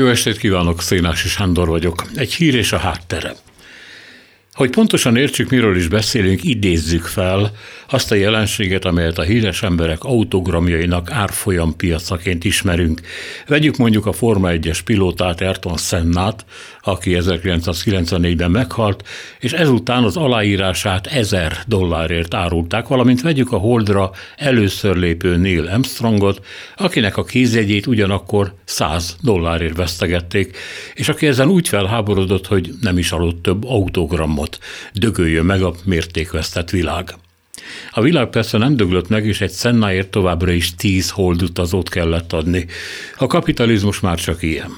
Jó estét kívánok, Szénási Sándor vagyok. Egy hír és a háttere. Hogy pontosan értsük, miről is beszélünk, idézzük fel azt a jelenséget, amelyet a híres emberek autogramjainak árfolyam piacaként ismerünk. Vegyük mondjuk a Forma 1-es pilótát Ayrton Sennát, aki 1994-ben meghalt, és ezután az aláírását 1000 dollárért árulták, valamint vegyük a Holdra először lépő Neil Armstrongot, akinek a kézjegyét ugyanakkor 100 dollárért vesztegették, és aki ezen úgy felháborodott, hogy nem is aludt több autogramot volt, dögöljön meg a mértékvesztett világ. A világ persze nem döglött meg, és egy szennáért továbbra is tíz holdutazót kellett adni. A kapitalizmus már csak ilyen.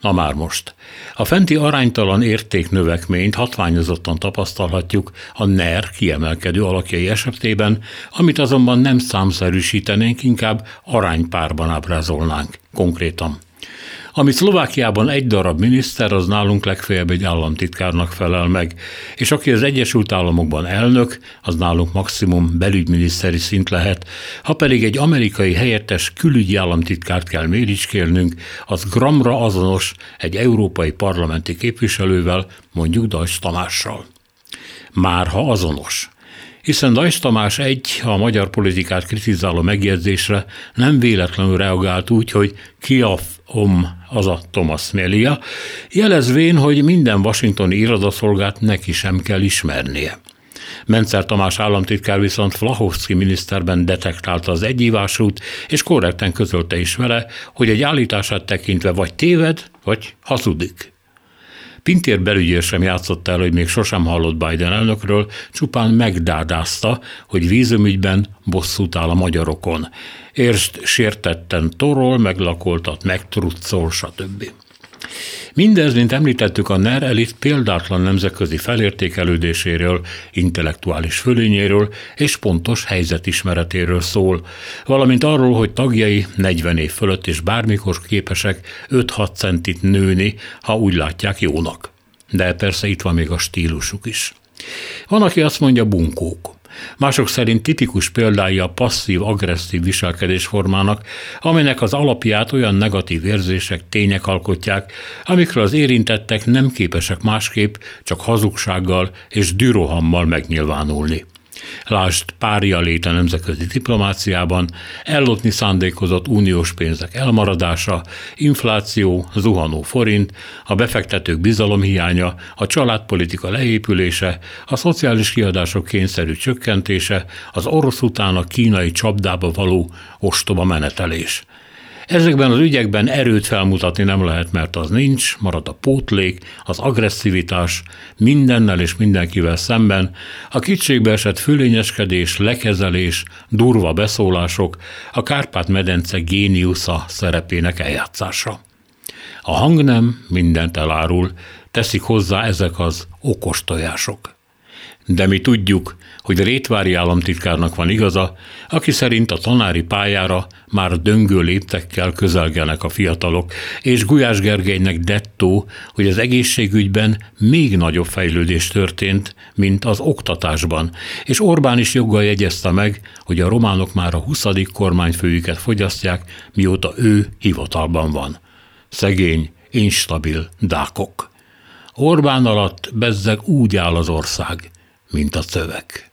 Na már most. A fenti aránytalan értéknövekményt hatványozottan tapasztalhatjuk a NER kiemelkedő alakjai esetében, amit azonban nem számszerűsítenénk, inkább aránypárban ábrázolnánk. Konkrétan. Ami Szlovákiában egy darab miniszter, az nálunk legfeljebb egy államtitkárnak felel meg, és aki az Egyesült Államokban elnök, az nálunk maximum belügyminiszteri szint lehet. Ha pedig egy amerikai helyettes külügyi államtitkárt kell méricskélnünk, az gramra azonos egy európai parlamenti képviselővel, mondjuk Dajs Tamással. Már ha azonos hiszen Dajs Tamás egy a magyar politikát kritizáló megjegyzésre nem véletlenül reagált úgy, hogy ki a om az a Thomas Melia, jelezvén, hogy minden washingtoni irodaszolgát neki sem kell ismernie. Mencer Tamás államtitkár viszont Flahovszki miniszterben detektálta az egyívásút, és korrekten közölte is vele, hogy egy állítását tekintve vagy téved, vagy hazudik. Pintér belügyér sem játszott el, hogy még sosem hallott Biden elnökről, csupán megdádázta, hogy vízumügyben bosszút áll a magyarokon. Érst sértetten torol, meglakoltat, megtruccol, stb. Mindez, mint említettük, a NER elit példátlan nemzetközi felértékelődéséről, intellektuális fölényéről és pontos helyzetismeretéről szól, valamint arról, hogy tagjai 40 év fölött és bármikor képesek 5-6 centit nőni, ha úgy látják jónak. De persze itt van még a stílusuk is. Van, aki azt mondja bunkók. Mások szerint tipikus példája a passzív-agresszív viselkedésformának, amelynek az alapját olyan negatív érzések, tények alkotják, amikről az érintettek nem képesek másképp, csak hazugsággal és dürohammal megnyilvánulni. Lásd párja lét a nemzetközi diplomáciában, ellopni szándékozott uniós pénzek elmaradása, infláció, zuhanó forint, a befektetők bizalomhiánya, a családpolitika leépülése, a szociális kiadások kényszerű csökkentése, az orosz után a kínai csapdába való ostoba menetelés – Ezekben az ügyekben erőt felmutatni nem lehet, mert az nincs, marad a pótlék, az agresszivitás, mindennel és mindenkivel szemben, a kicségbe esett fölényeskedés, lekezelés, durva beszólások, a Kárpát-medence géniusza szerepének eljátszása. A hang nem mindent elárul, teszik hozzá ezek az okos tojások. De mi tudjuk, hogy Rétvári államtitkárnak van igaza, aki szerint a tanári pályára már döngő léptekkel közelgelnek a fiatalok, és Gulyás Gergelynek dettó, hogy az egészségügyben még nagyobb fejlődés történt, mint az oktatásban, és Orbán is joggal jegyezte meg, hogy a románok már a 20. kormányfőjüket fogyasztják, mióta ő hivatalban van. Szegény, instabil dákok. Orbán alatt bezzeg úgy áll az ország, mint a szöveg.